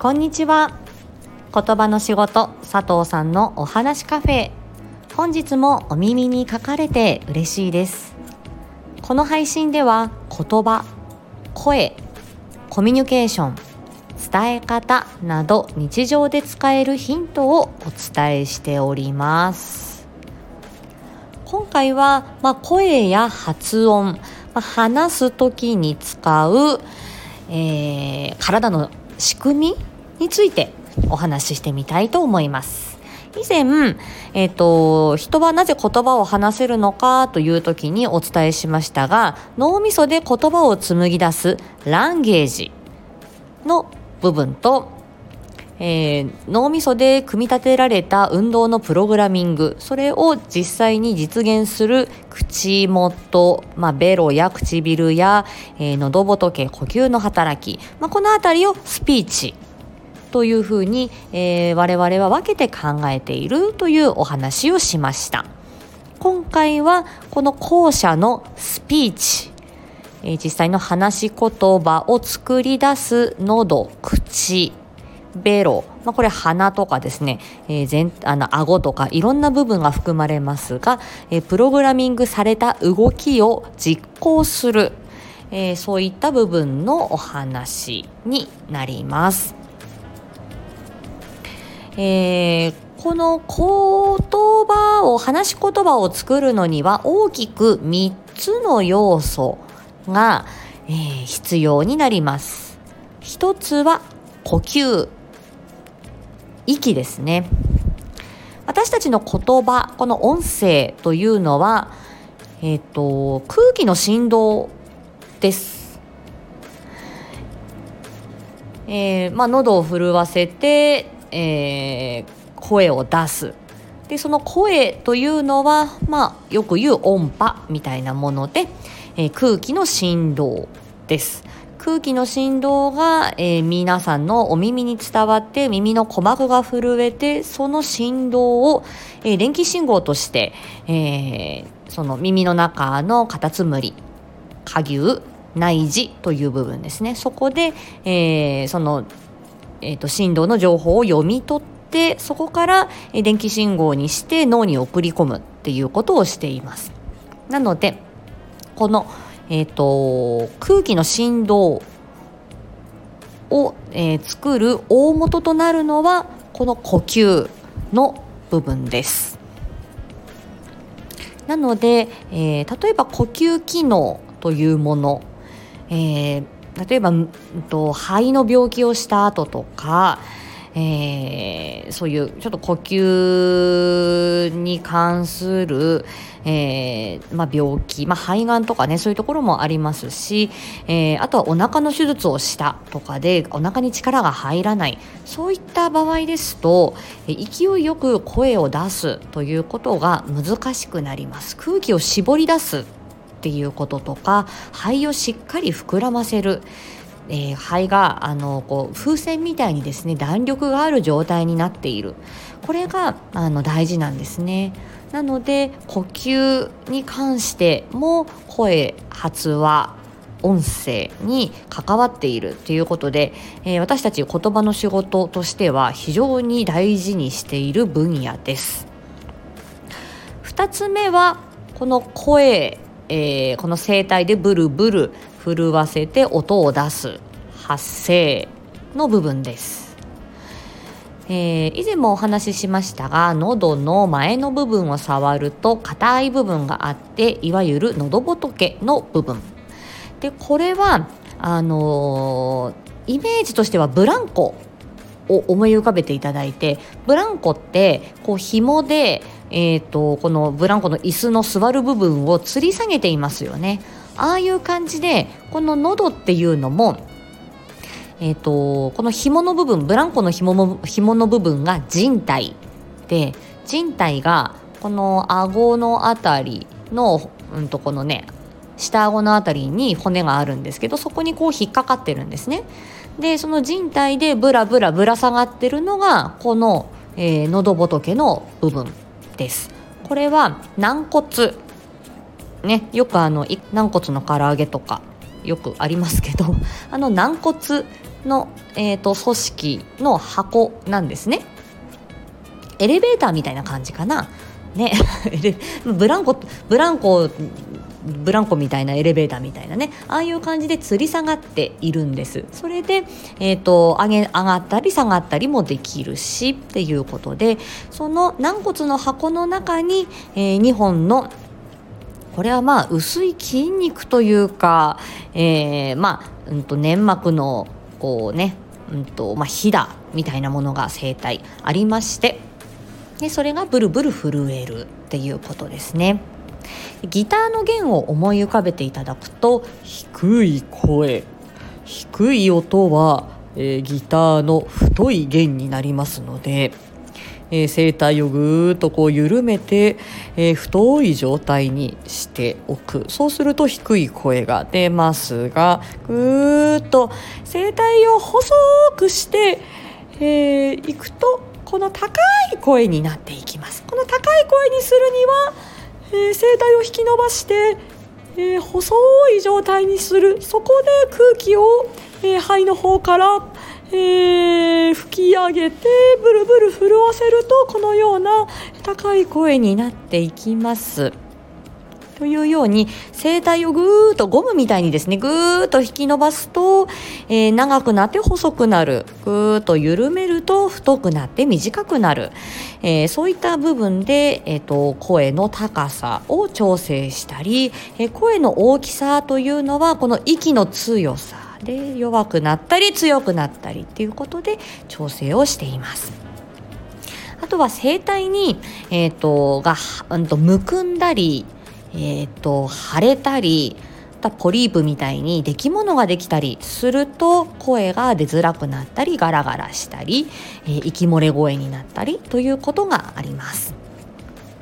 こんにちは。言葉の仕事佐藤さんのお話カフェ。本日もお耳に書かれて嬉しいです。この配信では言葉声コミュニケーション伝え方など日常で使えるヒントをお伝えしております。今回は、まあ、声や発音、まあ、話す時に使う、えー、体の仕組みについてお話ししてみたいと思います。以前、えっ、ー、と、人はなぜ言葉を話せるのかという時にお伝えしましたが、脳みそで言葉を紡ぎ出すランゲージの部分と、えー、脳みそで組み立てられた運動のプログラミング。それを実際に実現する口元、まあ、ベロや唇や、えー、喉仏呼吸の働き、まあ、この辺りをスピーチ。というふうに、えー、我々は分けて考えているというお話をしました。今回はこの後者のスピーチ、えー、実際の話し言葉を作り出す喉口。ベロ、まあ、これ鼻とかですね、えー、全あの顎とかいろんな部分が含まれますが、えー、プログラミングされた動きを実行する、えー、そういった部分のお話になります。えー、この言葉を話し言葉を作るのには大きく3つの要素が、えー、必要になります。一つは呼吸息ですね私たちの言葉この音声というのは、えーと、空気の振動です。えーまあ、喉を震わせて、えー、声を出すでその声というのは、まあ、よく言う音波みたいなもので、えー、空気の振動です。空気の振動が、えー、皆さんのお耳に伝わって耳の鼓膜が震えてその振動を、えー、電気信号として、えー、その耳の中のカタツムリ下牛内耳という部分ですねそこで、えー、その、えーと、振動の情報を読み取ってそこから、え、電気信号にして脳に送り込むっていうことをしています。なのでこのえーと、空気の振動を、えー、作る大元となるのはこの呼吸の部分です。なので、えー、例えば呼吸機能というもの、えー、例えば、うんと、肺の病気をした後とか、えー、そういうちょっと呼吸に関する、えー、まあ、病気、まあ、肺がんとかねそういうところもありますし、えー、あとはお腹の手術をしたとかでお腹に力が入らないそういった場合ですと勢いよく声を出すということが難しくなります。空気を絞り出すっていうこととか肺をしっかり膨らませる。えー、肺があのこう風船みたいにですね弾力がある状態になっているこれがあの大事なんですね。なので呼吸に関しても声発話音声に関わっているということで、えー、私たち言葉の仕事としては非常に大事にしている分野です。2つ目はこの声、えー、この声帯でブルブル震わせて音を出す発声の部分です。えー、以前もお話ししましたが喉の前の部分を触ると硬い部分があっていわゆる喉仏の部分でこれはあのー、イメージとしてはブランコを思い浮かべていただいてブランコってこう紐で、えーとこのブランコの椅子の座る部分を吊り下げていますよね。ああいう感じでこの喉っていうのもえーと、この紐の部分ブランコの紐の紐の部分が人体で人体がこの顎のあたりの、うんとこのね下顎のあたりに骨があるんですけどそこにこう引っかかってるんですね。でその人体でブラブラぶら下がってるのがこの、えー、喉仏の部分です。これは軟骨ね。よくあの軟骨の唐揚げとかよくありますけど あの軟骨の、えーと、組織の箱なんですね。エレベーターみたいな感じかな。ね。ブランコブランコブランコみたいなエレベーターみたいなね。ああいう感じで吊り下がっているんです。それで、えーと、上げ上がったり下がったりもできるしっていうことでその軟骨の箱の中に、えー、2本のこれはまあ薄い筋肉というか、えー、まあ、うん、と粘膜のこうね、うんとまあ、ひだみたいなものが生体ありましてでそれがブルブル震えるっていうことですね。ギターの弦を思い浮かべていただくと低い声低い音は、えー、ギターの太い弦になりますので、えー、声帯をぐーっとこう緩めて、えー、太い状態にしておく。そうすると低い声が出ますがぐーっと声帯を細くして、えー、くとこの高い声になっていきます。この高い声にするにはえー、声帯を引き伸ばして、えー、細い状態にする。そこで空気を、えー、肺の方から、え吹き上げてブルブル震わせるとこのような高い声になっていきます。というように声帯をぐーっとゴムみたいにですねぐーっと引き伸ばすと、えー、長くなって細くなるぐーっと緩めると太くなって短くなる、えー、そういった部分で、えーと、声の高さを調整したり、えー、声の大きさというのはこの息の強さで弱くなったり強くなったりっていうことで調整をしています。あとは声帯に、えーと、が、んとむくんだりえーと、腫れたりポリープみたいに出来物ができたりすると声が出づらくなったりガラガラしたり、えー、息漏れ声になったりということがあります。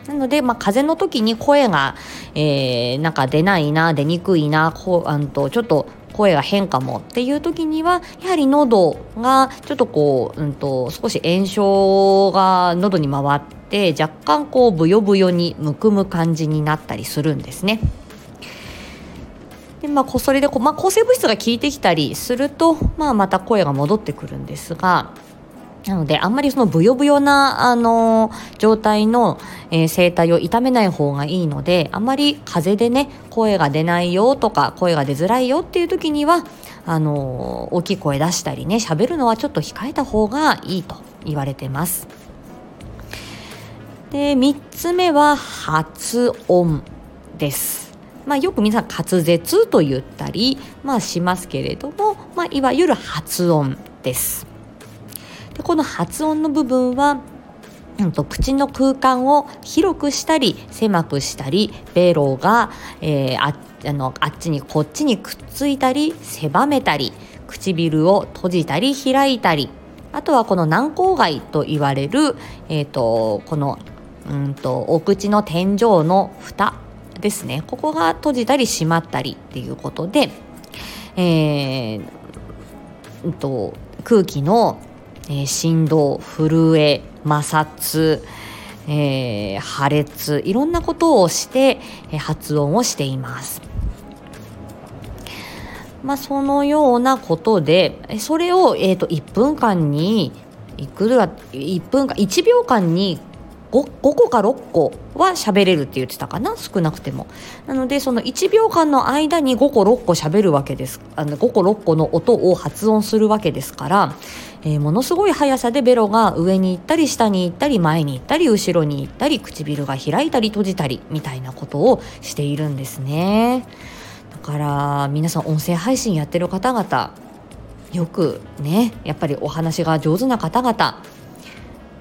なので、まあ、風邪の時に声が、えー、なんか出ないな出にくいなこうあんとちょっと声が変かもっていう時にはやはり喉がちょっとこう、うんと、少し炎症が喉に回って若干こうブヨブヨにむくむ感じになったりするんですね。でまあ、それでこ、まあ、抗生物質が効いてきたりすると、まあ、また声が戻ってくるんですがなのであんまりそのブヨブヨな、あのー、状態の、えー、声帯を痛めない方がいいのであんまり風邪でね声が出ないよとか声が出づらいよっていう時にはあのー、大きい声出したりね喋るのはちょっと控えた方がいいと言われてます。で3つ目は発音です。まあ、よく皆さん滑舌と言ったり、まあ、しますけれども、まあ、いわゆる発音です。でこの発音の部分はうんと口の空間を広くしたり狭くしたりベロが、えー、ああのあっちにこっちにくっついたり狭めたり唇を閉じたり開いたりあとはこの軟口蓋と言われる、えーと、このうんとお口の天井の蓋ですね。ここが閉じたり閉まったりっていうことで、えー、うんと空気のえー、振動震え摩擦、えー、破裂いろんなことをして、えー、発音をしています。まあ、そのようなことでそれを、えーと、1分間にいくら1分間1秒間に 5, 5個か6個は喋れるって言ってたかな？少なくても。なのでその1秒間の間に5個6個喋るわけです。あの5個6個の音を発音するわけですから、えー、ものすごい速さでベロが上に行ったり下に行ったり前に行ったり後ろに行ったり唇が開いたり閉じたりみたいなことをしているんですね。だから皆さん音声配信やってる方々よくねやっぱりお話が上手な方々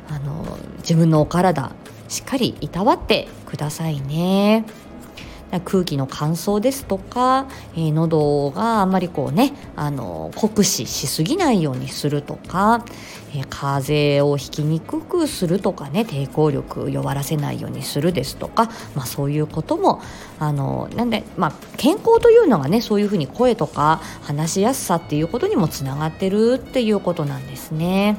あの自分のお体しっかりいたわってくださいね。空気の乾燥ですとか、えー、喉があんまりこうねあの酷使しすぎないようにするとか、えー、風邪をひきにくくするとかね抵抗力弱らせないようにするですとか、まあ、そういうこともあのなんで、まあ、健康というのがねそういうふうに声とか話しやすさっていうことにもつながってるっていうことなんですね。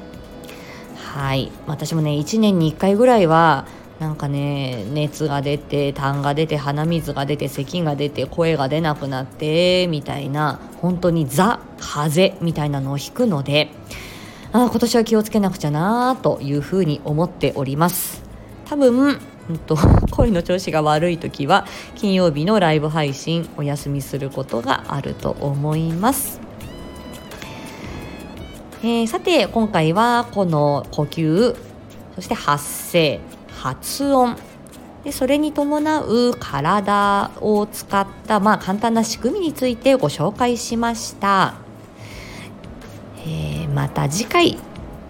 はい私もね1年に1回ぐらいはなんかね熱が出て痰が出て鼻水が出て咳が出て声が出なくなってみたいな本当にザ風邪みたいなのを引くのであ今年は気をつけなくちゃなというふうに思っております多分うんと 声の調子が悪い時は金曜日のライブ配信お休みすることがあると思います。えー、さて今回はこの呼吸そして発声発音でそれに伴う体を使った、まあ、簡単な仕組みについてご紹介しました、えー、また次回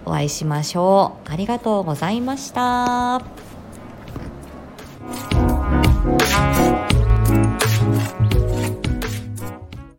お会いしましょうありがとうございました。Thank you.